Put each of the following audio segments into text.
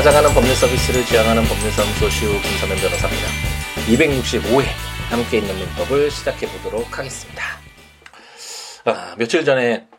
찾아가는 법률 서비스를 지향하는 법률사무소 시우 김사면 변호사입니다. 265회 함께 있는 민법을 시작해 보도록 하겠습니다. 아, 며칠 전에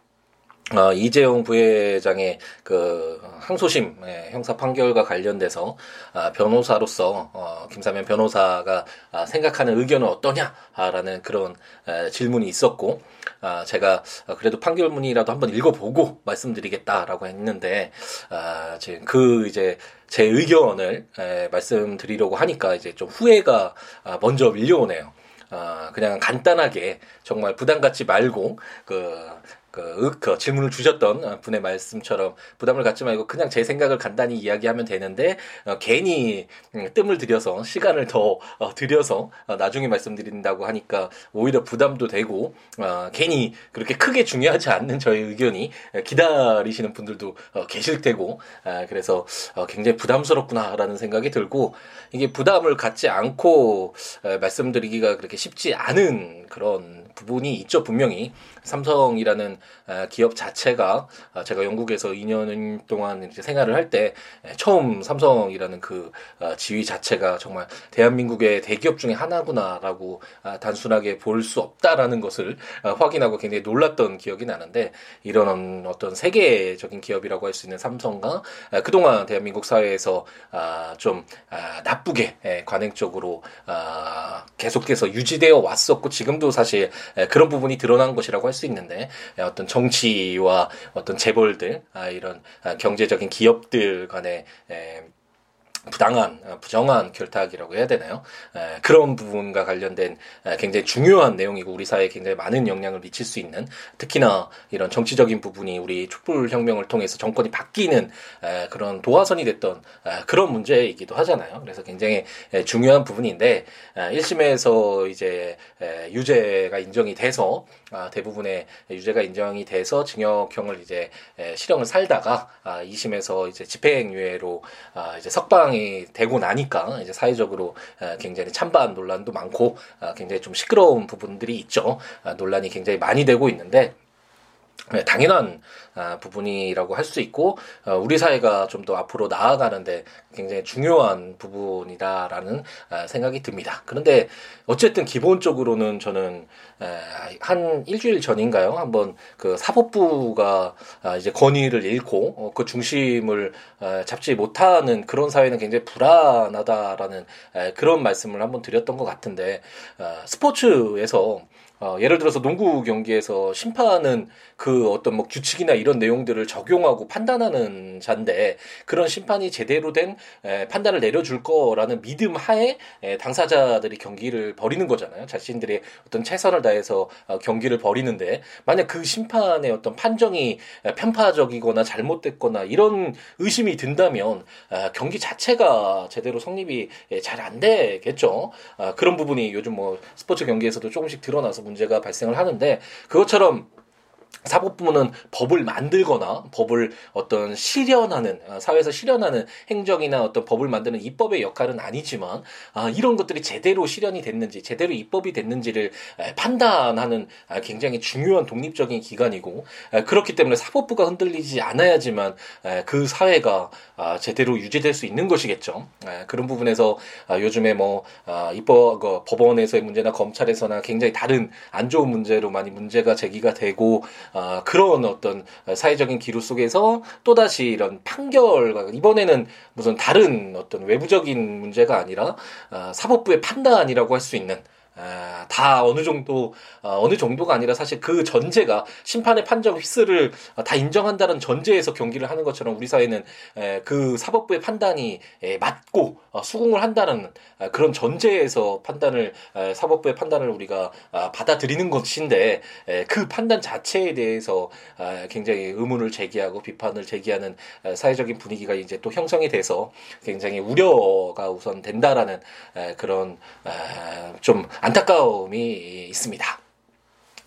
어, 이재용 부회장의 그 항소심 예, 형사 판결과 관련돼서 아, 변호사로서 어, 김사면 변호사가 아, 생각하는 의견은 어떠냐라는 그런 에, 질문이 있었고 아, 제가 그래도 판결문이라도 한번 읽어보고 말씀드리겠다라고 했는데 아, 지금 그 이제 제 의견을 에, 말씀드리려고 하니까 이제 좀 후회가 아, 먼저 밀려오네요. 아, 그냥 간단하게 정말 부담 갖지 말고 그 그, 그 질문을 주셨던 분의 말씀처럼 부담을 갖지 말고 그냥 제 생각을 간단히 이야기하면 되는데 어, 괜히 음, 뜸을 들여서 시간을 더 어, 들여서 어, 나중에 말씀드린다고 하니까 오히려 부담도 되고 어, 괜히 그렇게 크게 중요하지 않는 저의 의견이 기다리시는 분들도 어, 계실 테고 아, 그래서 어, 굉장히 부담스럽구나라는 생각이 들고 이게 부담을 갖지 않고 에, 말씀드리기가 그렇게 쉽지 않은 그런 부분이 있죠 분명히 삼성이라는 기업 자체가 아, 제가 영국에서 2년 동안 이제 생활을 할 때 처음 삼성이라는 그 아, 지위 자체가 정말 대한민국의 대기업 중에 하나구나라고 아, 단순하게 볼 수 없다라는 것을 확인하고 굉장히 놀랐던 기억이 나는데 이런 어떤 세계적인 기업이라고 할 수 있는 삼성과 그동안 대한민국 사회에서 좀 나쁘게 관행적으로 계속해서 유지되어 왔었고 지금도 사실 그런 부분이 드러난 것이라고 할수 있는데 어떤 정치와 어떤 재벌들 아, 이런 아, 경제적인 기업들 간의 부당한 어, 부정한 결탁이라고 해야 되나요? 그런 부분과 관련된 굉장히 중요한 내용이고 우리 사회에 굉장히 많은 영향을 미칠 수 있는 특히나 이런 정치적인 부분이 우리 촛불 혁명을 통해서 정권이 바뀌는 그런 도화선이 됐던 그런 문제이기도 하잖아요. 그래서 굉장히 중요한 부분인데 1심에서 이제 유죄가 인정이 돼서 아, 대부분의 유죄가 인정이 돼서 징역형을 이제 실형을 살다가 2심에서 아, 이제 집행유예로 아, 이제 석방 상황이 되고 나니까 이제 사회적으로 굉장히 찬반 논란도 많고 굉장히 좀 시끄러운 부분들이 있죠. 논란이 굉장히 많이 되고 있는데 네, 당연한 아, 부분이라고 할 수 있고 어, 우리 사회가 좀 더 앞으로 나아가는데 굉장히 중요한 부분이다라는 아, 생각이 듭니다. 그런데 어쨌든 기본적으로는 저는 한 일주일 전인가요? 한번 그 사법부가 아, 이제 건의를 잃고 어, 그 중심을 잡지 못하는 그런 사회는 굉장히 불안하다라는 그런 말씀을 한번 드렸던 것 같은데 스포츠에서 어, 예를 들어서 농구 경기에서 심판은 그 어떤 뭐 규칙이나 이런 내용들을 적용하고 판단하는 자인데 그런 심판이 제대로 된 에, 판단을 내려줄 거라는 믿음 하에 에, 당사자들이 경기를 벌이는 거잖아요. 자신들의 어떤 최선을 다해서 어, 경기를 벌이는데 만약 그 심판의 어떤 판정이 편파적이거나 잘못됐거나 이런 의심이 든다면 어, 경기 자체가 제대로 성립이 잘 안 되겠죠. 어, 그런 부분이 요즘 뭐 스포츠 경기에서도 조금씩 드러나서 문제가 발생을 하는데 그것처럼 사법부는 법을 만들거나 법을 어떤 실현하는 어, 사회에서 실현하는 행정이나 어떤 법을 만드는 입법의 역할은 아니지만 아, 이런 것들이 제대로 실현이 됐는지 제대로 입법이 됐는지를 판단하는 아, 굉장히 중요한 독립적인 기관이고 그렇기 때문에 사법부가 흔들리지 않아야지만 그 사회가 아, 제대로 유지될 수 있는 것이겠죠. 그런 부분에서 요즘에 뭐 입법 그 법원에서의 문제나 검찰에서나 굉장히 다른 안 좋은 문제로 많이 문제가 제기가 되고 어, 그런 어떤 사회적인 기류 속에서 또다시 이런 판결과 이번에는 무슨 다른 어떤 외부적인 문제가 아니라 어, 사법부의 판단이라고 할 수 있는 아, 다 어느 정도 어, 어느 정도가 아니라 사실 그 전제가 심판의 판정 휘스를 다 인정한다는 전제에서 경기를 하는 것처럼 우리 사회는 에, 그 사법부의 판단이 에, 맞고 어, 수긍을 한다는 에, 그런 전제에서 판단을 에, 사법부의 판단을 우리가 아, 받아들이는 것인데 에, 그 판단 자체에 대해서 아, 굉장히 의문을 제기하고 비판을 제기하는 에, 사회적인 분위기가 이제 또 형성이 돼서 굉장히 우려가 우선 된다라는 에, 그런 에, 좀안 타까움이 있습니다.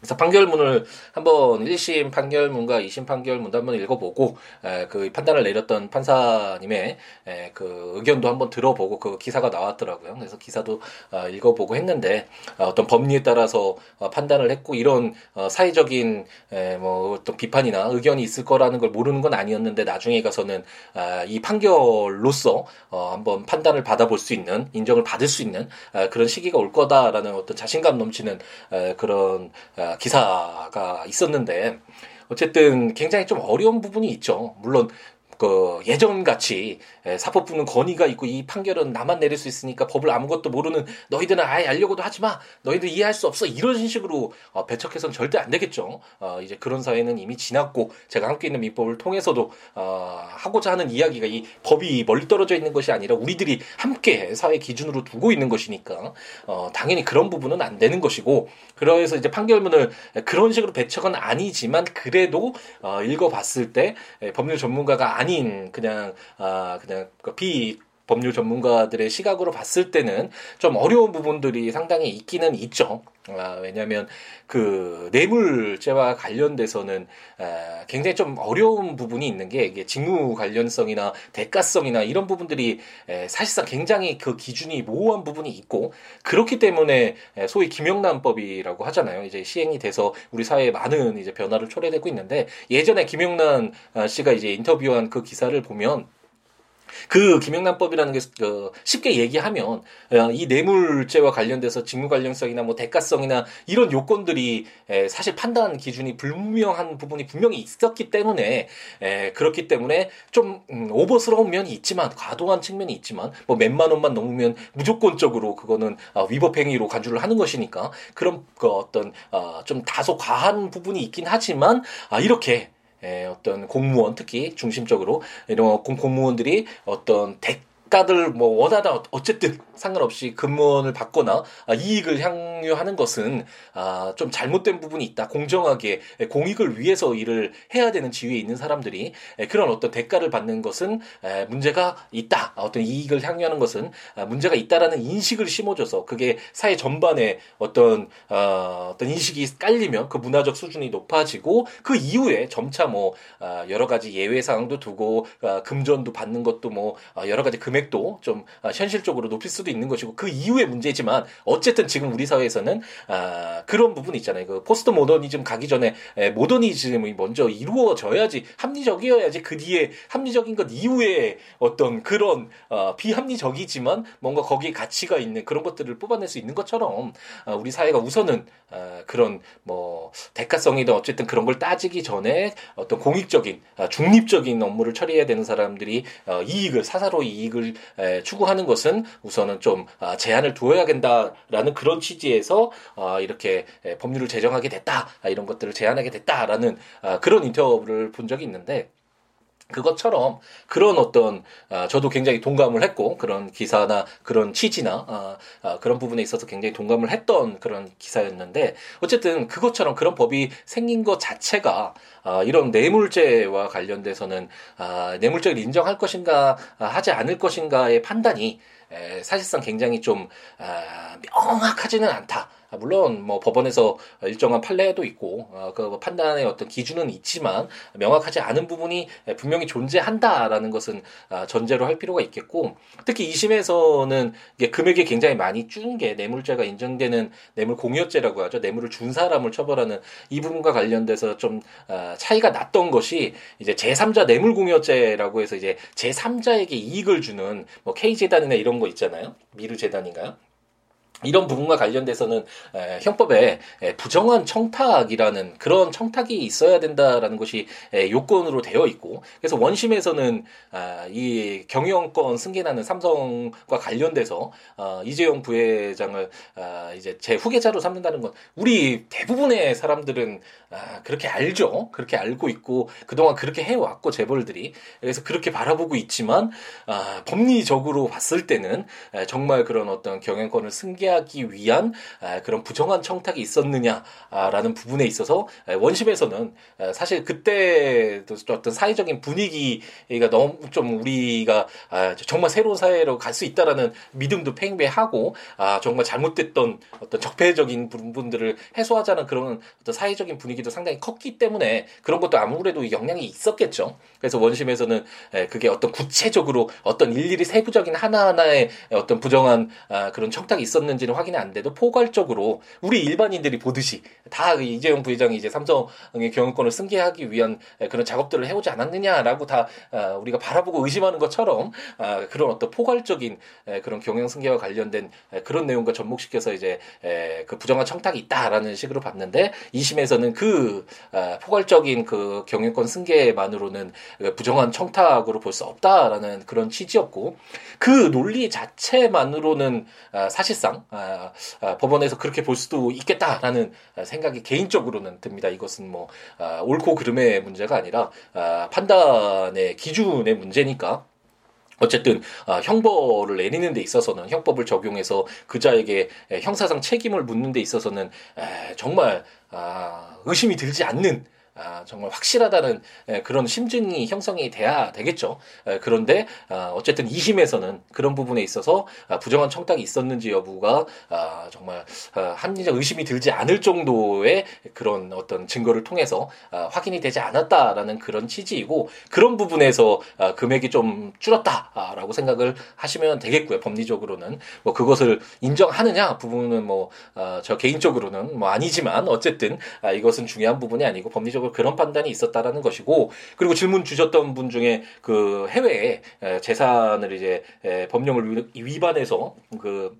그래서 판결문을 한번 1심 판결문과 2심 판결문도 한번 읽어보고 에, 그 판단을 내렸던 판사님의 에, 그 의견도 한번 들어보고 그 기사가 나왔더라고요. 그래서 기사도 어, 읽어보고 했는데 어, 어떤 법리에 따라서 어, 판단을 했고 이런 어, 사회적인 에, 뭐 어떤 비판이나 의견이 있을 거라는 걸 모르는 건 아니었는데 나중에 가서는 아, 이 판결로서 어, 한번 판단을 받아볼 수 있는 인정을 받을 수 있는 아, 그런 시기가 올 거다라는 어떤 자신감 넘치는 에, 그런 아, 기사가 있었는데 어쨌든 굉장히 좀 어려운 부분이 있죠. 물론 그 예전 같이 사법부는 권위가 있고 이 판결은 나만 내릴 수 있으니까 법을 아무것도 모르는 너희들은 아예 알려고도 하지 마. 너희들 이해할 수 없어. 이런 식으로 어, 배척해서는 절대 안 되겠죠. 어, 이제 그런 사회는 이미 지났고 제가 함께 있는 민법을 통해서도 어, 하고자 하는 이야기가 이 법이 멀리 떨어져 있는 것이 아니라 우리들이 함께 사회 기준으로 두고 있는 것이니까 어, 당연히 그런 부분은 안 되는 것이고 그래서 이제 판결문을 그런 식으로 배척은 아니지만 그래도 어, 읽어봤을 때 법률 전문가가 아닌 그냥 아 그냥 그비 법률 전문가들의 시각으로 봤을 때는 좀 어려운 부분들이 상당히 있기는 있죠. 아, 왜냐하면 그 뇌물죄와 관련돼서는 아, 굉장히 좀 어려운 부분이 있는 게 이게 직무 관련성이나 대가성이나 이런 부분들이 에, 사실상 굉장히 그 기준이 모호한 부분이 있고 그렇기 때문에 에, 소위 김영란법이라고 하잖아요. 이제 시행이 돼서 우리 사회에 많은 이제 변화를 초래되고 있는데 예전에 김영란 아, 씨가 이제 인터뷰한 그 기사를 보면 그 김영란법이라는 게 그, 쉽게 얘기하면 어, 이 뇌물죄와 관련돼서 직무 관련성이나 뭐 대가성이나 이런 요건들이 에, 사실 판단 기준이 불분명한 부분이 분명히 있었기 때문에 에, 그렇기 때문에 좀 음, 오버스러운 면이 있지만 과도한 측면이 있지만 뭐 몇만 원만 넘으면 무조건적으로 그거는 어, 위법 행위로 간주를 하는 것이니까 그런 그 어떤 어, 좀 다소 과한 부분이 있긴 하지만 아, 이렇게 에, 어떤 공무원 특히 중심적으로 이런 공무원들이 어떤 대 대가들 뭐 원하다 어쨌든 상관없이 근무원을 받거나 아, 이익을 향유하는 것은 아, 좀 잘못된 부분이 있다. 공정하게 공익을 위해서 일을 해야 되는 지위에 있는 사람들이 그런 어떤 대가를 받는 것은 문제가 있다. 어떤 이익을 향유하는 것은 아, 문제가 있다라는 인식을 심어줘서 그게 사회 전반에 어떤 어, 어떤 인식이 깔리면 그 문화적 수준이 높아지고 그 이후에 점차 뭐 여러 가지 예외 사항도 두고 금전도 받는 것도 뭐 여러 가지 금액 금액도 좀 아, 현실적으로 높일 수도 있는 것이고 그 이후의 문제지만 어쨌든 지금 우리 사회에서는 아, 그런 부분이 있잖아요. 그 포스트 모더니즘 가기 전에 에, 모더니즘이 먼저 이루어져야지 합리적이어야지 그 뒤에 합리적인 것 이후에 어떤 그런 어, 비합리적이지만 뭔가 거기에 가치가 있는 그런 것들을 뽑아낼 수 있는 것처럼 아, 우리 사회가 우선은 아, 그런 뭐 대가성이든 어쨌든 그런 걸 따지기 전에 어떤 공익적인 아, 중립적인 업무를 처리해야 되는 사람들이 어, 이익을 사사로 이익을 추구하는 것은 우선은 좀 아, 제한을 두어야 된다라는 그런 취지에서 아, 이렇게 법률을 제정하게 됐다 아, 이런 것들을 제한하게 됐다라는 그런 인터뷰를 본 적이 있는데 그것처럼 그런 어떤 아, 저도 굉장히 동감을 했고 그런 기사나 그런 취지나 아, 아, 그런 부분에 있어서 굉장히 동감을 했던 그런 기사였는데 어쨌든 그것처럼 그런 법이 생긴 것 자체가 아, 이런 뇌물죄와 관련돼서는 아, 뇌물죄를 인정할 것인가 아, 하지 않을 것인가의 판단이 에, 사실상 굉장히 좀 아, 명확하지는 않다. 아, 물론 뭐 법원에서 일정한 판례도 있고 어, 그 판단의 어떤 기준은 있지만 명확하지 않은 부분이 분명히 존재한다라는 것은 아, 전제로 할 필요가 있겠고 특히 2심에서는 이게 금액이 굉장히 많이 준 게 뇌물죄가 인정되는 뇌물 공여죄라고 하죠 뇌물을 준 사람을 처벌하는 이 부분과 관련돼서 좀 아, 차이가 났던 것이 이제 제3자 뇌물 공여죄라고 해서 이제 제3자에게 이익을 주는 뭐 K 재단이나 이런 거 있잖아요 미르 재단인가요? 이런 부분과 관련돼서는 에, 형법에 에, 부정한 청탁이라는 그런 청탁이 있어야 된다라는 것이 에, 요건으로 되어 있고 그래서 원심에서는 아, 이 경영권 승계나는 삼성과 관련돼서 아, 이재용 부회장을 아, 이제 제 후계자로 삼는다는 건 우리 대부분의 사람들은 아, 그렇게 알죠? 그렇게 알고 있고 그동안 그렇게 해왔고 재벌들이. 그래서 그렇게 바라보고 있지만 아, 법리적으로 봤을 때는 에, 정말 그런 어떤 경영권을 승계 승계하기 위한 아, 그런 부정한 청탁이 있었느냐라는 부분에 있어서 원심에서는 사실 그때 어떤 사회적인 분위기가 너무 좀 우리가 아, 정말 새로운 사회로 갈 수 있다라는 믿음도 팽배하고 아, 정말 잘못됐던 어떤 적폐적인 부분들을 해소하자는 그런 어떤 사회적인 분위기도 상당히 컸기 때문에 그런 것도 아무래도 영향이 있었겠죠. 그래서 원심에서는 그게 어떤 구체적으로 어떤 일일이 세부적인 하나하나의 어떤 부정한 아, 그런 청탁이 있었는지 는 확인이 안 돼도 포괄적으로 우리 일반인들이 보듯이 다 이재용 부회장이 이제 삼성의 경영권을 승계하기 위한 그런 작업들을 해오지 않았느냐라고 다 아, 우리가 바라보고 의심하는 것처럼 아, 그런 어떤 포괄적인 그런 경영 승계와 관련된 그런 내용과 접목시켜서 이제 그 부정한 청탁이 있다라는 식으로 봤는데 2심에서는 그 포괄적인 그 경영권 승계만으로는 부정한 청탁으로 볼 수 없다라는 그런 취지였고 그 논리 자체만으로는 사실상 법원에서 그렇게 볼 수도 있겠다라는 생각이 개인적으로는 듭니다. 이것은 뭐 옳고 그름의 문제가 아니라 판단의 기준의 문제니까 어쨌든 아, 형벌을 내리는 데 있어서는 형법을 적용해서 그자에게 형사상 책임을 묻는 데 있어서는 에, 정말 아, 의심이 들지 않는 아, 정말 확실하다는 에, 그런 심증이 형성이 돼야 되겠죠. 에, 그런데 아, 어쨌든 2심에서는 그런 부분에 있어서 아, 부정한 청탁이 있었는지 여부가 아, 정말 아, 합리적 의심이 들지 않을 정도의 그런 어떤 증거를 통해서 아, 확인이 되지 않았다라는 그런 취지이고 그런 부분에서 아, 금액이 좀 줄었다라고 생각을 하시면 되겠고요. 법리적으로는 뭐 그것을 인정하느냐 부분은 뭐저 아, 개인적으로는 뭐 아니지만 어쨌든 아, 이것은 중요한 부분이 아니고 법리적 전체적으로 그런 판단이 있었다라는 것이고 그리고 질문 주셨던 분 중에 그 해외에 재산을 이제 법령을 위반해서 그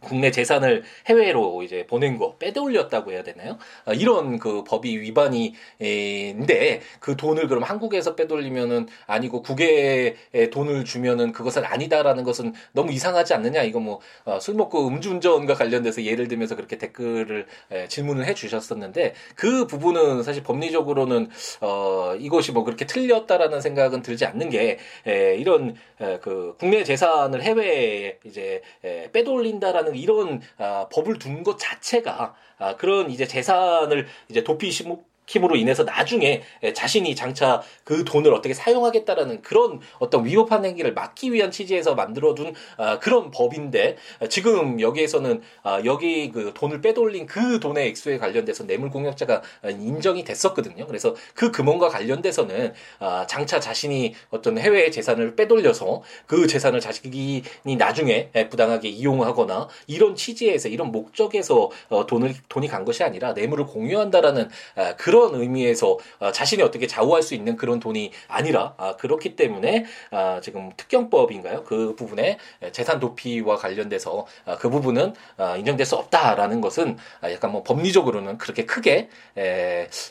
국내 재산을 해외로 이제 보낸 거 빼돌렸다고 해야 되나요? 아, 이런 그 법이 위반인데 그 돈을 그럼 한국에서 빼돌리면은 아니고 국외에 돈을 주면은 그것은 아니다라는 것은 너무 이상하지 않느냐? 이거 뭐술 어, 먹고 음주운전과 관련돼서 예를 들면서 그렇게 댓글을 에, 질문을 해 주셨었는데 그 부분은 사실 법리적으로는 어 이것이 뭐 그렇게 틀렸다라는 생각은 들지 않는 게 에, 이런 에, 그 국내 재산을 해외에 이제 에, 빼돌린다라는 하는 이런 아, 법을 둔 것 자체가 아, 그런 이제 재산을 이제 도피 시목 힘으로 인해서 나중에 자신이 장차 그 돈을 어떻게 사용하겠다라는 그런 어떤 위법한 행위를 막기 위한 취지에서 만들어둔 아, 그런 법인데 지금 여기에서는 아, 여기 그 돈을 빼돌린 그 돈의 액수에 관련돼서 뇌물 공여자가 인정이 됐었거든요. 그래서 그 금원과 관련돼서는 아, 장차 자신이 어떤 해외 재산을 빼돌려서 그 재산을 자신이 나중에 부당하게 이용하거나 이런 취지에서 이런 목적에서 어, 돈을 돈이 간 것이 아니라 뇌물을 공유한다라는 그런 그런 의미에서 어, 자신이 어떻게 좌우할 수 있는 그런 돈이 아니라 아, 그렇기 때문에 아, 지금 특경법인가요? 그 부분에 재산 도피와 관련돼서 아, 그 부분은 인정될 수 없다라는 것은 약간 뭐 법리적으로는 그렇게 크게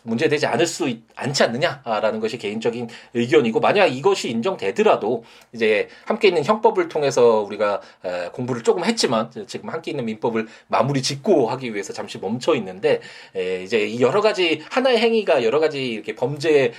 문제되지 않을 수 있, 않지 않느냐라는 것이 개인적인 의견이고 만약 이것이 인정되더라도 이제 함께 있는 형법을 통해서 우리가 공부를 조금 했지만 지금 함께 있는 민법을 마무리 짓고 하기 위해서 잠시 멈춰 있는데 이제 여러 가지 하나의 행위가 여러 가지 이렇게 범죄에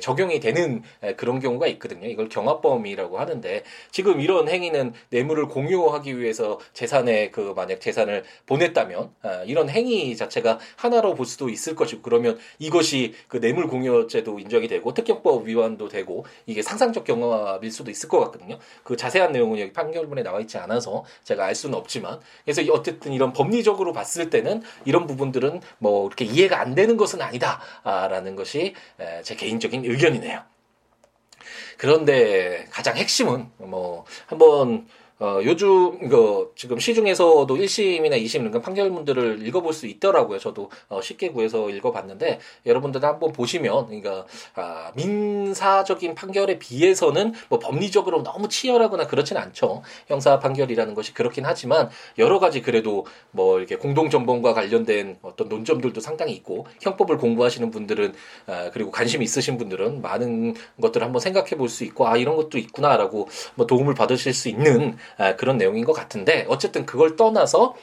적용이 되는 그런 경우가 있거든요. 이걸 경합범이라고 하는데 지금 이런 행위는 뇌물을 공유하기 위해서 재산에 그 만약 재산을 보냈다면 아, 이런 행위 자체가 하나로 볼 수도 있을 것이고 그러면 이것이 그 뇌물 공여죄도 인정이 되고 특경법 위반도 되고 이게 상상적 경합일 수도 있을 것 같거든요. 그 자세한 내용은 여기 판결문에 나와 있지 않아서 제가 알 수는 없지만 그래서 어쨌든 이런 법리적으로 봤을 때는 이런 부분들은 뭐 이렇게 이해가 안 되는 것은 아니다라는 것이 제 개인적인 의견이네요. 그런데 가장 핵심은 뭐 한번 어, 요즘, 이거, 지금 시중에서도 1심이나 2심 이런 판결문들을 읽어볼 수 있더라고요. 저도 어, 쉽게 구해서 읽어봤는데, 여러분들 한번 보시면, 그러니까, 아, 민사적인 판결에 비해서는 뭐 법리적으로 너무 치열하거나 그렇진 않죠. 형사 판결이라는 것이 그렇긴 하지만, 여러 가지 그래도 뭐 이렇게 공동정범과 관련된 어떤 논점들도 상당히 있고, 형법을 공부하시는 분들은, 아, 그리고 관심 있으신 분들은 많은 것들을 한번 생각해 볼 수 있고, 아, 이런 것도 있구나라고 뭐 도움을 받으실 수 있는 아, 그런 내용인 것 같은데 어쨌든 그걸 떠나서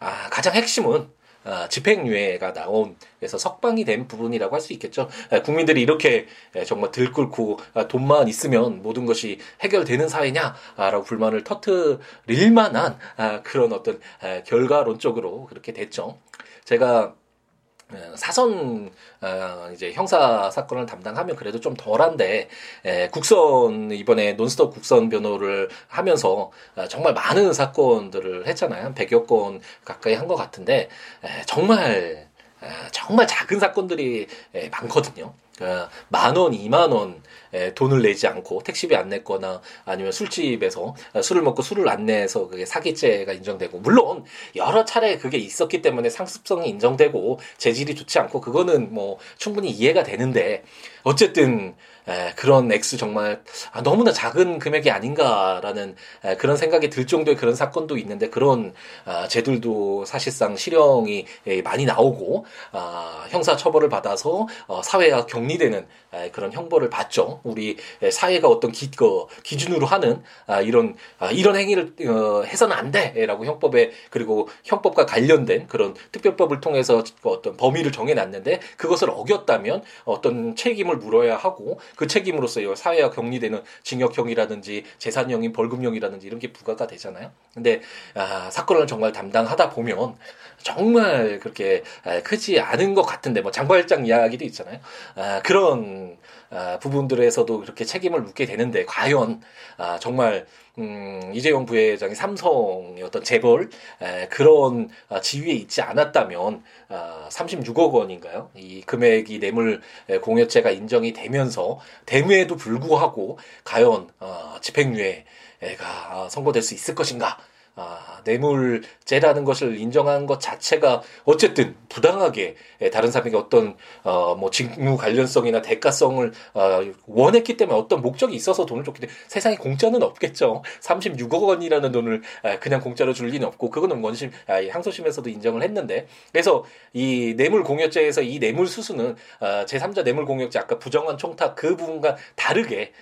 아, 가장 핵심은 아, 집행유예가 나온 그래서 석방이 된 부분이라고 할 수 있겠죠. 아, 국민들이 이렇게 정말 들끓고 아, 돈만 있으면 모든 것이 해결되는 사회냐라고 불만을 터트릴 만한 그런 어떤 결과론적으로 그렇게 됐죠. 제가 어, 사선 어, 이제 형사 사건을 담당하면 그래도 좀 덜한데 에, 국선 이번에 논스톱 국선 변호를 하면서 어, 정말 많은 사건들을 했잖아요. 한 100여 건 가까이 한 것 같은데 에, 정말 에, 정말 작은 사건들이 에, 많거든요. 어, 만 원, 이만 원 돈을 내지 않고 택시비 안 냈거나 아니면 술집에서 술을 먹고 술을 안 내서 그게 사기죄가 인정되고 물론 여러 차례 그게 있었기 때문에 상습성이 인정되고 재질이 좋지 않고 그거는 뭐 충분히 이해가 되는데 어쨌든 에, 그런 액수 정말 아, 너무나 작은 금액이 아닌가라는 에, 그런 생각이 들 정도의 그런 사건도 있는데 그런 아, 죄들도 사실상 실형이 에, 많이 나오고 아, 형사 처벌을 받아서 어, 사회가 격리되는 에, 그런 형벌을 받죠. 우리 사회가 어떤 기, 그, 기준으로 하는 아, 이런 아, 이런 행위를 어, 해서는 안 돼라고 형법에 그리고 형법과 관련된 그런 특별법을 통해서 어떤 범위를 정해놨는데 그것을 어겼다면 어떤 책임을 물어야 하고 그 책임으로서 사회와 격리되는 징역형이라든지 재산형인 벌금형이라든지 이런 게 부과가 되잖아요. 근데 아, 사건을 정말 담당하다 보면 정말 그렇게 아, 크지 않은 것 같은데 뭐 장발장 이야기도 있잖아요. 아, 그런 아, 부분들에서도 그렇게 책임을 묻게 되는데 과연 아, 정말 음, 이재용 부회장이 삼성의 어떤 재벌 에, 그런 아, 지위에 있지 않았다면 아, 36억 원인가요? 이 금액이 뇌물 공여죄가 인정이 되면서 됨에도 불구하고 과연 어, 집행유예가 선고될 수 있을 것인가? 아, 뇌물죄라는 것을 인정한 것 자체가 어쨌든 부당하게 다른 사람에게 어떤 어, 뭐 직무 관련성이나 대가성을 어, 원했기 때문에 어떤 목적이 있어서 돈을 줬기 때문에 세상에 공짜는 없겠죠. 36억 원이라는 돈을 그냥 공짜로 줄 리는 없고 그거는 원심 아, 항소심에서도 인정을 했는데 그래서 이 뇌물 공여죄에서 이 뇌물 수수는 어, 제3자 뇌물 공여죄 아까 부정한 총탁 그 부분과 다르게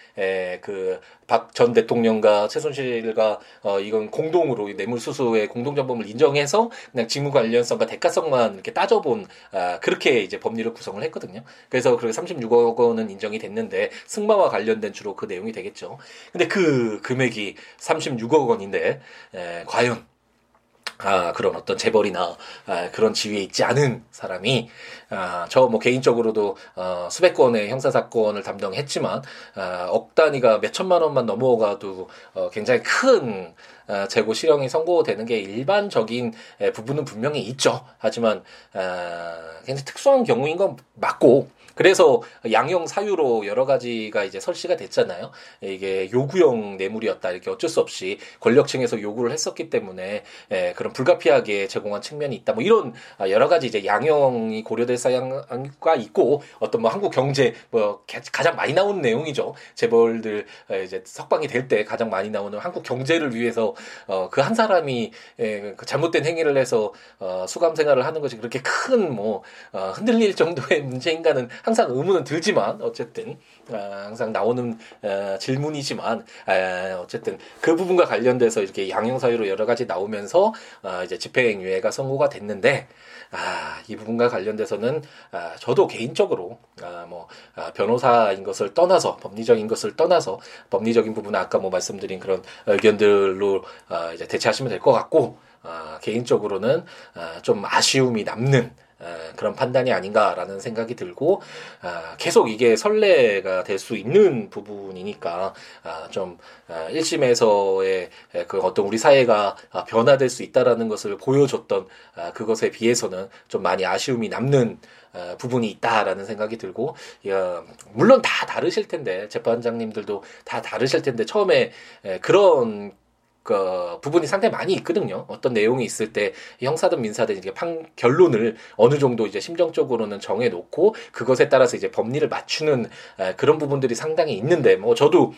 그박 전 대통령과 최순실과 어, 이건 공동으로 뇌물 수수의 공동정범을 인정해서 그냥 직무 관련성과 대가성만 이렇게 따져본 아, 그렇게 이제 법리를 구성을 했거든요. 그래서 그렇게 36억 원은 인정이 됐는데 승마와 관련된 주로 그 내용이 되겠죠. 근데 그 금액이 36억 원인데 에, 과연 아, 그런 어떤 재벌이나 아, 그런 지위에 있지 않은 사람이 아, 저 뭐 개인적으로도 어, 수백 건의 형사 사건을 담당했지만 아, 억 단위가 몇 천만 원만 넘어가도 어, 굉장히 큰 아, 재고 실형이 선고되는 게 일반적인 에, 부분은 분명히 있죠. 하지만 아, 굉장히 특수한 경우인 건 맞고 그래서 양형 사유로 여러 가지가 이제 설치가 됐잖아요. 이게 요구형 뇌물이었다 이렇게 어쩔 수 없이 권력층에서 요구를 했었기 때문에 예, 그런 불가피하게 제공한 측면이 있다. 뭐 이런 여러 가지 이제 양형이 고려될 사양과 있고 어떤 뭐 한국 경제 뭐 가장 많이 나오는 내용이죠. 재벌들 이제 석방이 될 때 가장 많이 나오는 한국 경제를 위해서 어, 그 한 사람이 예, 그 잘못된 행위를 해서 어, 수감 생활을 하는 것이 그렇게 큰 뭐 어, 흔들릴 정도의 문제인가는 항상 의문은 들지만 어쨌든 아, 항상 나오는 아, 질문이지만 아, 어쨌든 그 부분과 관련돼서 이렇게 양형 사유로 여러 가지 나오면서 아, 이제 집행유예가 선고가 됐는데 아, 이 부분과 관련돼서는 아, 저도 개인적으로 아, 뭐 아, 변호사인 것을 떠나서 법리적인 것을 떠나서 법리적인 부분은 아까 뭐 말씀드린 그런 의견들로 아, 이제 대체하시면 될 것 같고 아, 개인적으로는 아, 좀 아쉬움이 남는 그런 판단이 아닌가라는 생각이 들고 아, 계속 이게 선례가 될 수 있는 부분이니까 아, 좀 1심에서의 아, 그 어떤 우리 사회가 변화될 수 있다라는 것을 보여줬던 그것에 비해서는 좀 많이 아쉬움이 남는 부분이 있다라는 생각이 들고 물론 다 다르실 텐데 재판장님들도 다 다르실 텐데 처음에 그런 그 부분이 상당히 많이 있거든요. 어떤 내용이 있을 때 형사든 민사든 이게 판 결론을 어느 정도 이제 심정적으로는 정해 놓고 그것에 따라서 이제 법리를 맞추는 그런 부분들이 상당히 있는데 뭐 저도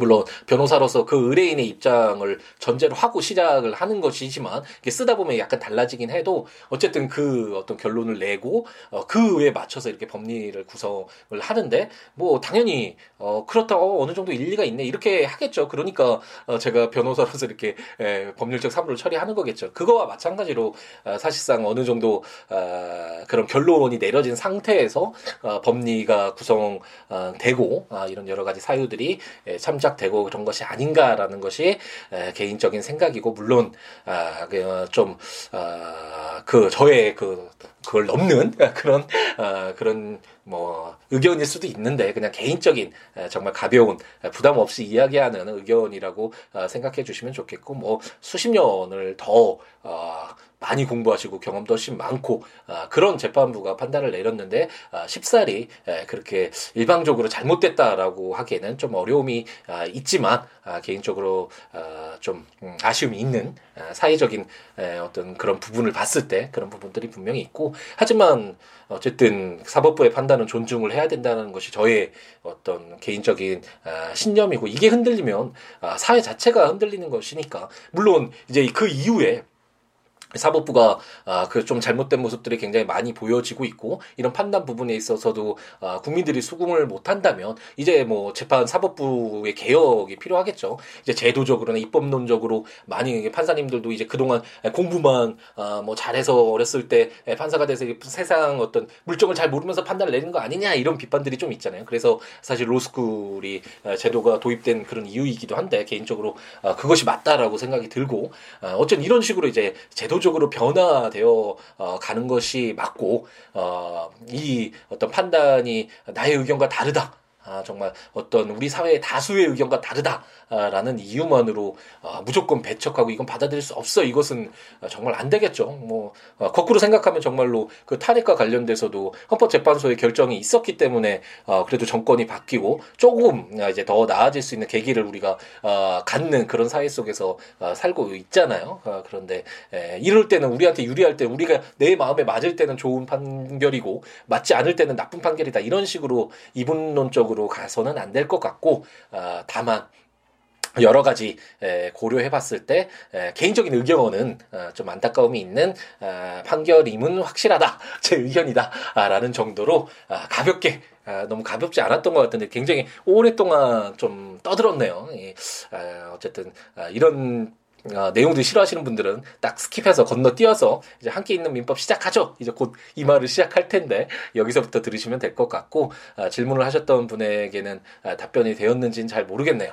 물론 변호사로서 그 의뢰인의 입장을 전제로 하고 시작을 하는 것이지만 이게 쓰다 보면 약간 달라지긴 해도 어쨌든 그 어떤 결론을 내고 어, 그에 맞춰서 이렇게 법리를 구성을 하는데 뭐 당연히 어 그렇다 어 어느 정도 일리가 있네 이렇게 하겠죠. 그러니까 어 제가 변호사로서 이렇게 에, 법률적 사무를 처리하는 거겠죠. 그거와 마찬가지로 어, 사실상 어느 정도 어, 그런 결론이 내려진 상태에서 어, 법리가 구성되고 어, 이런 여러 가지 사유들이 에, 참작 시작되고 그런 것이 아닌가라는 것이 에, 개인적인 생각이고 물론 아, 그, 좀 아, 그 저의 그 그걸 넘는 그런 아, 그런 뭐 의견일 수도 있는데 그냥 개인적인 정말 가벼운 부담 없이 이야기하는 의견이라고 아, 생각해 주시면 좋겠고 뭐 수십 년을 더 어, 많이 공부하시고 경험도 훨씬 많고 아, 그런 재판부가 판단을 내렸는데 에, 그렇게 일방적으로 잘못됐다라고 하기에는 좀 어려움이 아, 있지만 아, 개인적으로 아, 좀 음, 아쉬움이 있는 아, 사회적인 에, 어떤 그런 부분을 봤을 때 그런 부분들이 분명히 있고 하지만 어쨌든 사법부의 판단은 존중을 해야 된다는 것이 저의 어떤 개인적인 아, 신념이고 이게 흔들리면 아, 사회 자체가 흔들리는 것이니까 물론 이제 그 이후에 사법부가 아, 그 좀 잘못된 모습들이 굉장히 많이 보여지고 있고 이런 판단 부분에 있어서도 아, 국민들이 수긍을 못한다면 이제 뭐 재판 사법부의 개혁이 필요하겠죠. 이제 제도적으로나 입법론적으로 많이 판사님들도 이제 그동안 공부만 아, 뭐 잘해서 어렸을 때 판사가 돼서 세상 어떤 물정을 잘 모르면서 판단을 내는 거 아니냐 이런 비판들이 좀 있잖아요. 그래서 사실 로스쿨이 제도가 도입된 그런 이유이기도 한데 개인적으로 아, 그것이 맞다라고 생각이 들고 아, 어쩐 이런 식으로 이제 제도 기본적으로 변화되어 어, 가는 것이 맞고 어, 이 어떤 판단이 나의 의견과 다르다. 아, 정말 어떤 우리 사회의 다수의 의견과 다르다라는 이유만으로 아, 무조건 배척하고 이건 받아들일 수 없어 이것은 정말 안 되겠죠. 뭐 아, 거꾸로 생각하면 정말로 그 탄핵과 관련돼서도 헌법재판소의 결정이 있었기 때문에 아, 그래도 정권이 바뀌고 조금 이제 더 나아질 수 있는 계기를 우리가 아, 갖는 그런 사회 속에서 아, 살고 있잖아요. 아, 그런데 에, 이럴 때는 우리한테 유리할 때 우리가 내 마음에 맞을 때는 좋은 판결이고 맞지 않을 때는 나쁜 판결이다 이런 식으로 이분론적 쪽으로 가서는 안 될 것 같고 어, 다만 여러 가지 고려해 봤을 때 개인적인 의견은 어, 좀 안타까움이 있는 어, 판결임은 확실하다 제 의견이다라는 정도로 아, 가볍게 아, 너무 가볍지 않았던 것 같은데 굉장히 오랫동안 좀 떠들었네요. 아, 어쨌든 이런 어, 내용들 싫어하시는 분들은 딱 스킵해서 건너뛰어서 이제 함께 있는 민법 시작하죠. 이제 곧 이 말을 시작할 텐데 여기서부터 들으시면 될 것 같고 아, 질문을 하셨던 분에게는 아, 답변이 되었는지는 잘 모르겠네요.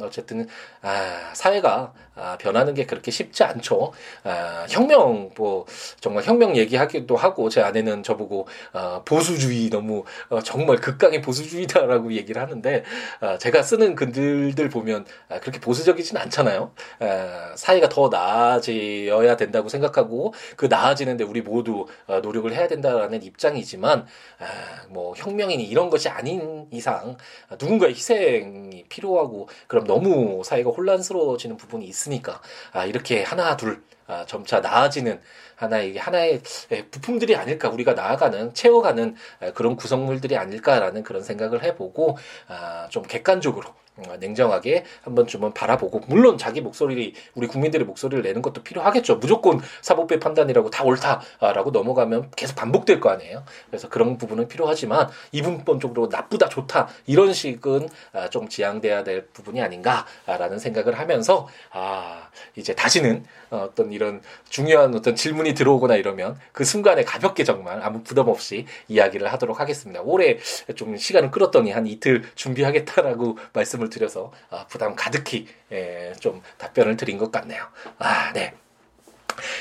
어쨌든 아, 사회가 아, 변하는 게 그렇게 쉽지 않죠. 아, 혁명 뭐 정말 혁명 얘기하기도 하고 제 아내는 저보고 아, 보수주의 너무 어, 정말 극강의 보수주의다라고 얘기를 하는데 아, 제가 쓰는 글들 보면 아, 그렇게 보수적이진 않잖아요. 아, 사회가 더 나아져야 된다고 생각하고 그 나아지는데 우리 모두 어, 노력을 해야 된다라는 입장이지만 아, 뭐 혁명이니 이런 것이 아닌 이상 누군가의 희생이 필요하고 그럼 너무 사회가 혼란스러워지는 부분이 있 으니까. 아, 이렇게 하나 둘 아, 점차 나아지는 하나의 하나의 부품들이 아닐까. 우리가 나아가는 채워가는 그런 구성물들이 아닐까라는 그런 생각을 해보고 아, 좀 객관적으로 어, 냉정하게 한 번쯤은 바라보고 물론 자기 목소리 우리 국민들의 목소리를 내는 것도 필요하겠죠. 무조건 사법부의 판단이라고 다 옳다라고 넘어가면 계속 반복될 거 아니에요. 그래서 그런 부분은 필요하지만 이분법적으로 나쁘다 좋다 이런 식은 아, 좀 지양돼야 될 부분이 아닌가라는 생각을 하면서 아 이제 다시는 어떤 이런 중요한 어떤 질문이 들어오거나 이러면 그 순간에 가볍게 정말 아무 부담 없이 이야기를 하도록 하겠습니다. 올해 좀 시간을 끌었더니 한 이틀 준비하겠다라고 말씀을 말씀을 드려서 아, 부담 가득히 예, 좀 답변을 드린 것 같네요. 아, 네.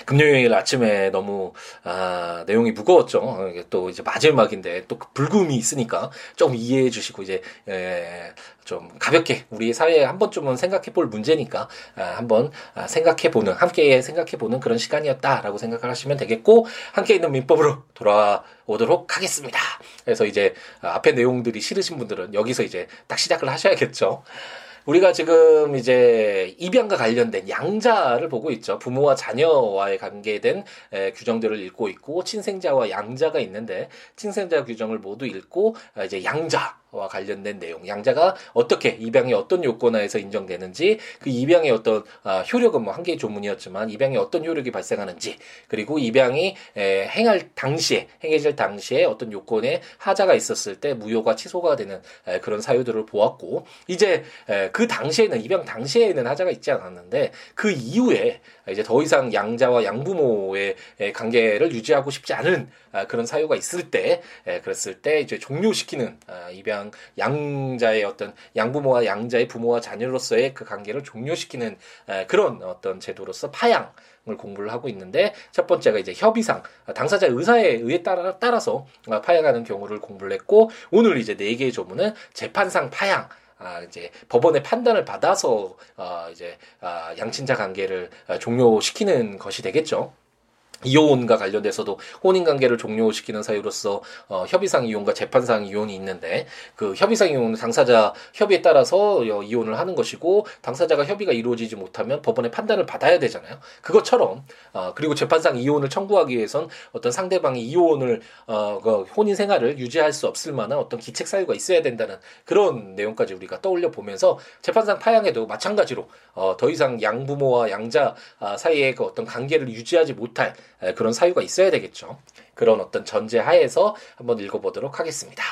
금요일 아침에 너무 아, 내용이 무거웠죠. 또 이제 마지막인데 또그 불금이 있으니까 좀 이해해 주시고 이제 에, 좀 가볍게 우리 사회에 한 번쯤은 생각해 볼 문제니까 아, 한번 아, 생각해 보는 함께 생각해 보는 그런 시간이었다라고 생각을 하시면 되겠고 함께 있는 민법으로 돌아오도록 하겠습니다. 그래서 이제 앞에 내용들이 싫으신 분들은 여기서 이제 딱 시작을 하셔야겠죠. 우리가 지금 이제 입양과 관련된 양자를 보고 있죠. 부모와 자녀와의 관계된 에, 규정들을 읽고 있고 친생자와 양자가 있는데 친생자 규정을 모두 읽고 아, 이제 양자 양자 와 관련된 내용, 양자가 어떻게 입양이 어떤 요건하에서 인정되는지, 그 입양의 어떤 아, 효력은 뭐 한 개의 조문이었지만 입양에 어떤 효력이 발생하는지, 그리고 입양이 에, 행할 당시에 행해질 당시에 어떤 요건에 하자가 있었을 때 무효가 취소가 되는 에, 그런 사유들을 보았고, 이제 에, 그 당시에는 입양 당시에는 하자가 있지 않았는데 그 이후에 이제 더 이상 양자와 양부모의 관계를 유지하고 싶지 않은 아, 그런 사유가 있을 때, 그랬을 때 이제 종료시키는 아, 입양 양자의 어떤 양부모와 양자의 부모와 자녀로서의 그 관계를 종료시키는 그런 어떤 제도로서 파양 을 공부를 하고 있는데 첫 번째가 이제 협의상 당사자 의사에 의해 따라 따라서 파양하는 경우를 공부를 했고 오늘 이제 네 개의 조문은 재판상 파양 아, 이제 법원의 판단을 받아서 어, 이제 아, 양친자 관계를 아, 종료시키는 것이 되겠죠. 이혼과 관련돼서도 혼인 관계를 종료시키는 사유로서 어, 협의상 이혼과 재판상 이혼이 있는데 그 협의상 이혼은 당사자 협의에 따라서 어, 이혼을 하는 것이고 당사자가 협의가 이루어지지 못하면 법원의 판단을 받아야 되잖아요. 그것처럼 어, 그리고 재판상 이혼을 청구하기 위해선 어떤 상대방이 이혼을 어, 그 혼인 생활을 유지할 수 없을 만한 어떤 기책 사유가 있어야 된다는 그런 내용까지 우리가 떠올려 보면서 재판상 파양에도 마찬가지로 어, 더 이상 양부모와 양자 아, 사이의 그 어떤 관계를 유지하지 못할 그런 사유가 있어야 되겠죠. 그런 어떤 전제 하에서 한번 읽어보도록 하겠습니다.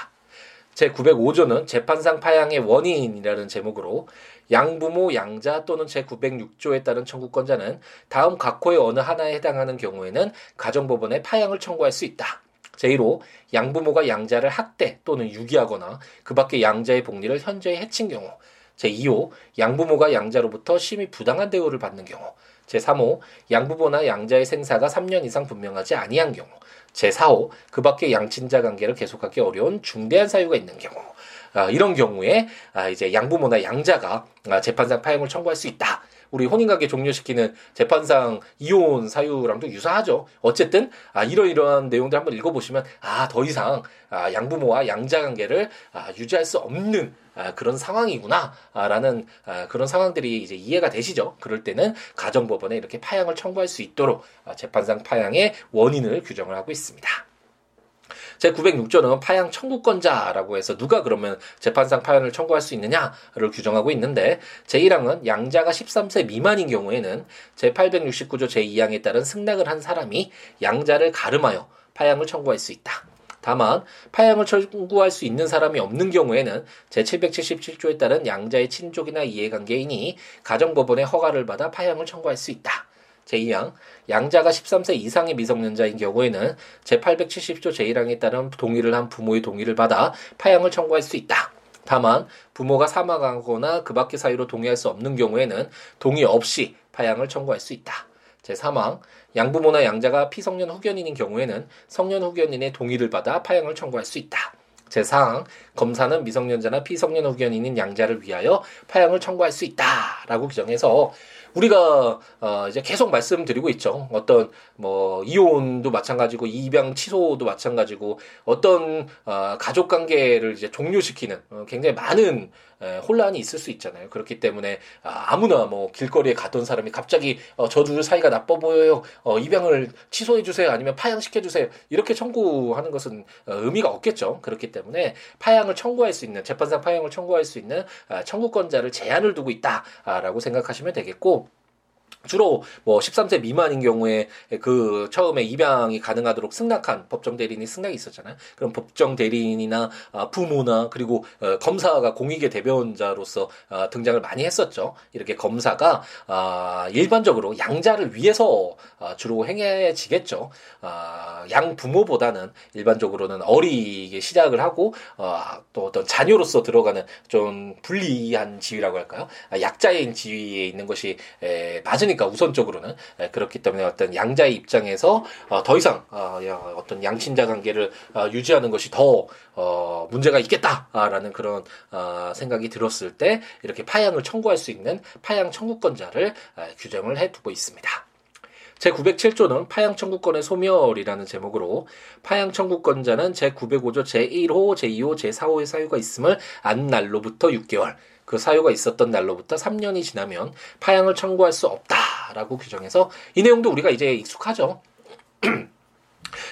제 905조는 재판상 파양의 원인이라는 제목으로 양부모, 양자 또는 제 906조에 따른 청구권자는 다음 각호의 어느 하나에 해당하는 경우에는 가정법원에 파양을 청구할 수 있다. 제1호 양부모가 양자를 학대 또는 유기하거나 그 밖에 양자의 복리를 현저히 해친 경우 제2호 양부모가 양자로부터 심히 부당한 대우를 받는 경우 제3호 양부모나 양자의 생사가 3년 이상 분명하지 아니한 경우 제4호 그 밖에 양친자 관계를 계속하기 어려운 중대한 사유가 있는 경우 아, 이런 경우에 아, 이제 양부모나 양자가 아, 재판상 파행을 청구할 수 있다. 우리 혼인관계 종료시키는 재판상 이혼 사유랑도 유사하죠. 어쨌든 아 이러이러한 내용들 한번 읽어보시면 아 더 이상 아, 양부모와 양자 관계를 아, 유지할 수 없는 아, 그런 상황이구나라는 아, 그런 상황들이 이제 이해가 되시죠. 그럴 때는 가정법원에 이렇게 파양을 청구할 수 있도록 아, 재판상 파양의 원인을 규정을 하고 있습니다. 제 906조는 파양 청구권자라고 해서 누가 그러면 재판상 파양을 청구할 수 있느냐를 규정하고 있는데 제1항은 양자가 13세 미만인 경우에는 제 869조 제2항에 따른 승낙을 한 사람이 양자를 가름하여 파양을 청구할 수 있다. 다만 파양을 청구할 수 있는 사람이 없는 경우에는 제777조에 따른 양자의 친족이나 이해관계인이 가정법원의 허가를 받아 파양을 청구할 수 있다. 제2항 양자가 13세 이상의 미성년자인 경우에는 제870조 제1항에 따른 동의를 한 부모의 동의를 받아 파양을 청구할 수 있다. 다만 부모가 사망하거나 그 밖의 사유로 동의할 수 없는 경우에는 동의 없이 파양을 청구할 수 있다. 제3항 양부모나 양자가 피성년 후견인인 경우에는 성년 후견인의 동의를 받아 파양을 청구할 수 있다. 제4항 검사는 미성년자나 피성년 후견인인 양자를 위하여 파양을 청구할 수 있다라고 규정해서 우리가 어 이제 계속 말씀드리고 있죠. 어떤 뭐 이혼도 마찬가지고 입양 취소도 마찬가지고 어떤 어 가족 관계를 이제 종료시키는 어 굉장히 많은 에, 혼란이 있을 수 있잖아요. 그렇기 때문에 아, 아무나 뭐 길거리에 가던 사람이 갑자기 어, 저 둘 사이가 나빠 보여요. 어, 입양을 취소해 주세요. 아니면 파양시켜 주세요. 이렇게 청구하는 것은 어, 의미가 없겠죠. 그렇기 때문에 파양을 청구할 수 있는 재판상 파양을 청구할 수 있는 아, 청구권자를 제한을 두고 있다라고 생각하시면 되겠고 주로 뭐 13세 미만인 경우에 그 처음에 입양이 가능하도록 승낙한 법정 대리인이 승낙이 있었잖아요. 그럼 법정 대리인이나 아, 부모나 그리고 어, 검사가 공익의 대변자로서 아, 등장을 많이 했었죠. 이렇게 검사가 아, 일반적으로 양자를 위해서 주로 행해지겠죠. 양 부모보다는 일반적으로는 어리게 시작을 하고 어, 또 어떤 자녀로서 들어가는 좀 불리한 지위라고 할까요? 약자인 지위에 있는 것이 맞은 힘니까 우선적으로는 예, 그렇기 때문에 어떤 양자의 입장에서 어, 더 이상 어, 어떤 양친자 관계를 어, 유지하는 것이 더 문제가 있겠다라는 그런 생각이 들었을 때 이렇게 파양을 청구할 수 있는 파양 청구권자를 규정을 해두고 있습니다. 제907조는 파양 청구권의 소멸이라는 제목으로 파양 청구권자는 제905조 제1호, 제2호, 제4호의 사유가 있음을 안 날로부터 6개월, 그 사유가 있었던 날로부터 3년이 지나면 파양을 청구할 수 없다라고 규정해서 이 내용도 우리가 이제 익숙하죠.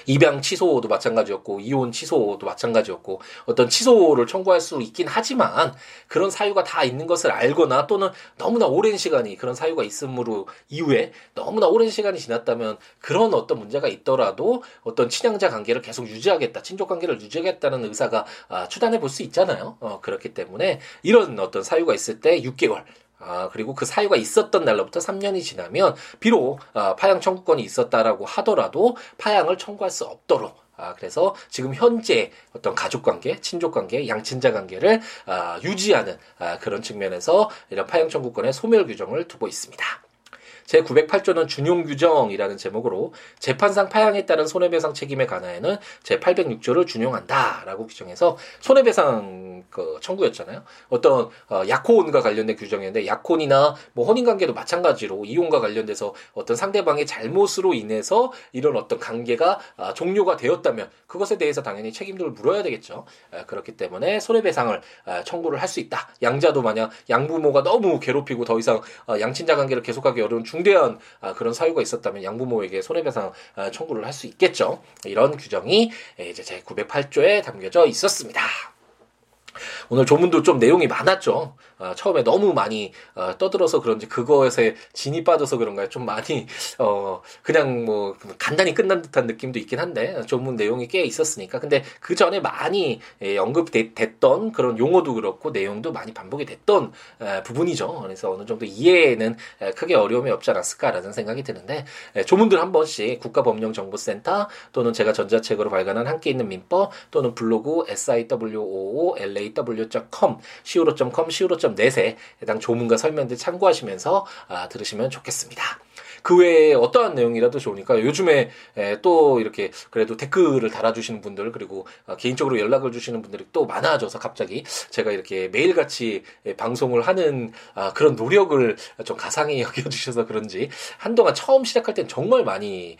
입양 취소도 마찬가지였고 이혼 취소도 마찬가지였고 어떤 취소를 청구할 수 있긴 하지만 그런 사유가 다 있는 것을 알거나 또는 너무나 오랜 시간이 그런 사유가 있음으로 이후에 너무나 오랜 시간이 지났다면 그런 어떤 문제가 있더라도 어떤 친양자 관계를 계속 유지하겠다 친족 관계를 유지하겠다는 의사가 아, 추단해 볼 수 있잖아요. 어, 그렇기 때문에 이런 어떤 사유가 있을 때 6개월 아, 그리고 그 사유가 있었던 날로부터 3년이 지나면 비록 아, 파양 청구권이 있었다라고 하더라도 파양을 청구할 수 없도록 아, 그래서 지금 현재 어떤 가족 관계, 친족 관계, 양친자 관계를 아, 유지하는 아, 그런 측면에서 이런 파양 청구권의 소멸 규정을 두고 있습니다. 제908조는 준용 규정이라는 제목으로 재판상 파양에 따른 손해배상 책임에 관하여는 제806조를 준용한다라고 규정해서 손해배상 그 청구였잖아요. 어떤 어, 약혼과 관련된 규정이었는데 약혼이나 뭐 혼인관계도 마찬가지로 이혼과 관련돼서 어떤 상대방의 잘못으로 인해서 이런 어떤 관계가 아, 종료가 되었다면 그것에 대해서 당연히 책임들을 물어야 되겠죠. 아, 그렇기 때문에 손해배상을 아, 청구를 할 수 있다. 양자도 만약 양부모가 너무 괴롭히고 더 이상 어, 양친자 관계를 계속하기 어려운 중 중대한 아, 그런 사유가 있었다면 양부모에게 손해배상 아, 청구를 할 수 있겠죠. 이런 규정이 이제 제 908조에 담겨져 있었습니다. 오늘 조문도 좀 내용이 많았죠. 어, 처음에 너무 많이 어, 떠들어서 그런지 그것에 진이 빠져서 그런가요? 좀 많이 어 그냥 뭐 간단히 끝난 듯한 느낌도 있긴 한데 조문 내용이 꽤 있었으니까 근데 그 전에 많이 예, 언급됐던 그런 용어도 그렇고 내용도 많이 반복이 됐던 에, 부분이죠. 그래서 어느 정도 이해에는 에, 크게 어려움이 없지 않았을까라는 생각이 드는데 에, 조문들 한 번씩 국가법령정보센터 또는 제가 전자책으로 발간한 함께 있는 민법 또는 블로그 siwo.com siwo 넷에 해당 조문과 설명들 참고하시면서 아, 들으시면 좋겠습니다. 그 외에 어떠한 내용이라도 좋으니까 요즘에 또 이렇게 그래도 댓글을 달아주시는 분들 그리고 어, 개인적으로 연락을 주시는 분들이 또 많아져서 갑자기 제가 이렇게 매일같이 방송을 하는 아, 그런 노력을 좀 가상히 여겨주셔서 그런지 한동안 처음 시작할 땐 정말 많이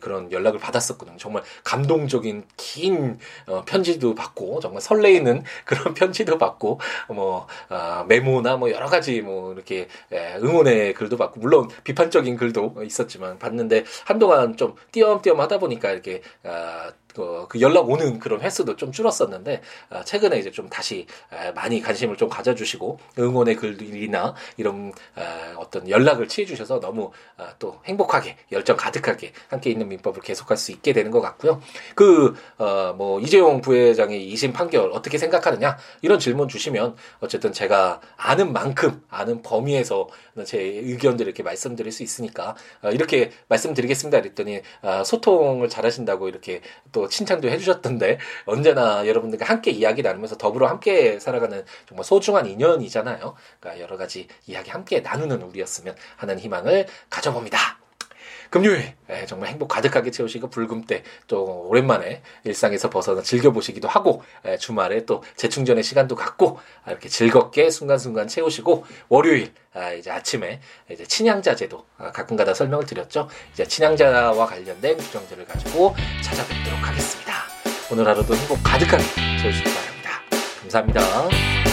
그런 연락을 받았었거든요. 정말 감동적인 긴 어, 편지도 받고 정말 설레이는 그런 편지도 받고 뭐 아, 메모나 뭐 여러 가지 뭐 이렇게 응원의 글도 받고 물론 비판적인 글도 있었지만 봤는데 한동안 좀 띄엄띄엄 하다 보니까 이렇게 아, 그, 그 연락 오는 그런 횟수도 좀 줄었었는데 아, 최근에 이제 좀 다시 아, 많이 관심을 좀 가져주시고 응원의 글이나 이런 아, 어떤 연락을 취해주셔서 너무 아, 또 행복하게 열정 가득하게 함께 있는 민법을 계속할 수 있게 되는 것 같고요. 그뭐 어, 이재용 부회장의 2심 판결 어떻게 생각하느냐 이런 질문 주시면 어쨌든 제가 아는 만큼 아는 범위에서 제 의견들을 이렇게 말씀드릴 수 있으니까 어, 이렇게 말씀드리겠습니다. 그랬더니 아, 소통을 잘하신다고 이렇게 또 칭찬도 해주셨던데 언제나 여러분들과 함께 이야기 나누면서 더불어 함께 살아가는 정말 소중한 인연이잖아요. 그러니까 여러 가지 이야기 함께 나누는 우리였으면 하는 희망을 가져봅니다. 금요일 예, 정말 행복 가득하게 채우시고 불금 때 또 오랜만에 일상에서 벗어나 즐겨보시기도 하고 예, 주말에 또 재충전의 시간도 갖고 아, 이렇게 즐겁게 순간순간 채우시고 월요일 아, 이제 아침에 이제 친양자제도 아, 가끔가다 설명을 드렸죠. 이제 친양자와 관련된 규정들을 가지고 찾아뵙도록 하겠습니다. 오늘 하루도 행복 가득하게 채우시기 바랍니다. 감사합니다.